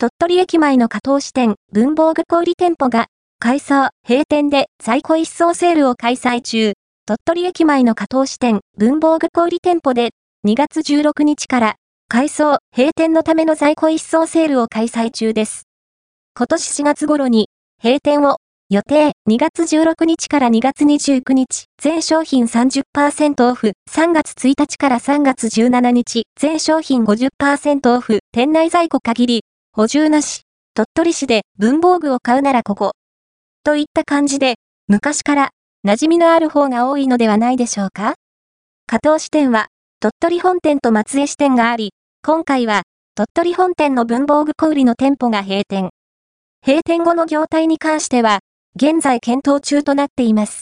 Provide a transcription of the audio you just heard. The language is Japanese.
鳥取駅前の加藤支店、文房具小売店舗が、改装、閉店で在庫一掃セールを開催中。鳥取駅前の加藤支店、文房具小売店舗で、2月16日から、改装、閉店のための在庫一掃セールを開催中です。今年4月頃に、閉店を予定2月16日から2月29日、全商品30%オフ、3月1日から3月17日、全商品50%オフ、店内在庫限り、補充なし、鳥取市で文房具を買うならここ。といった感じで、昔から馴染みのある方が多いのではないでしょうか加藤支店は、鳥取本店と松江支店があり、今回は、鳥取本店の文房具小売の店舗が閉店。閉店後の業態に関しては、現在検討中となっています。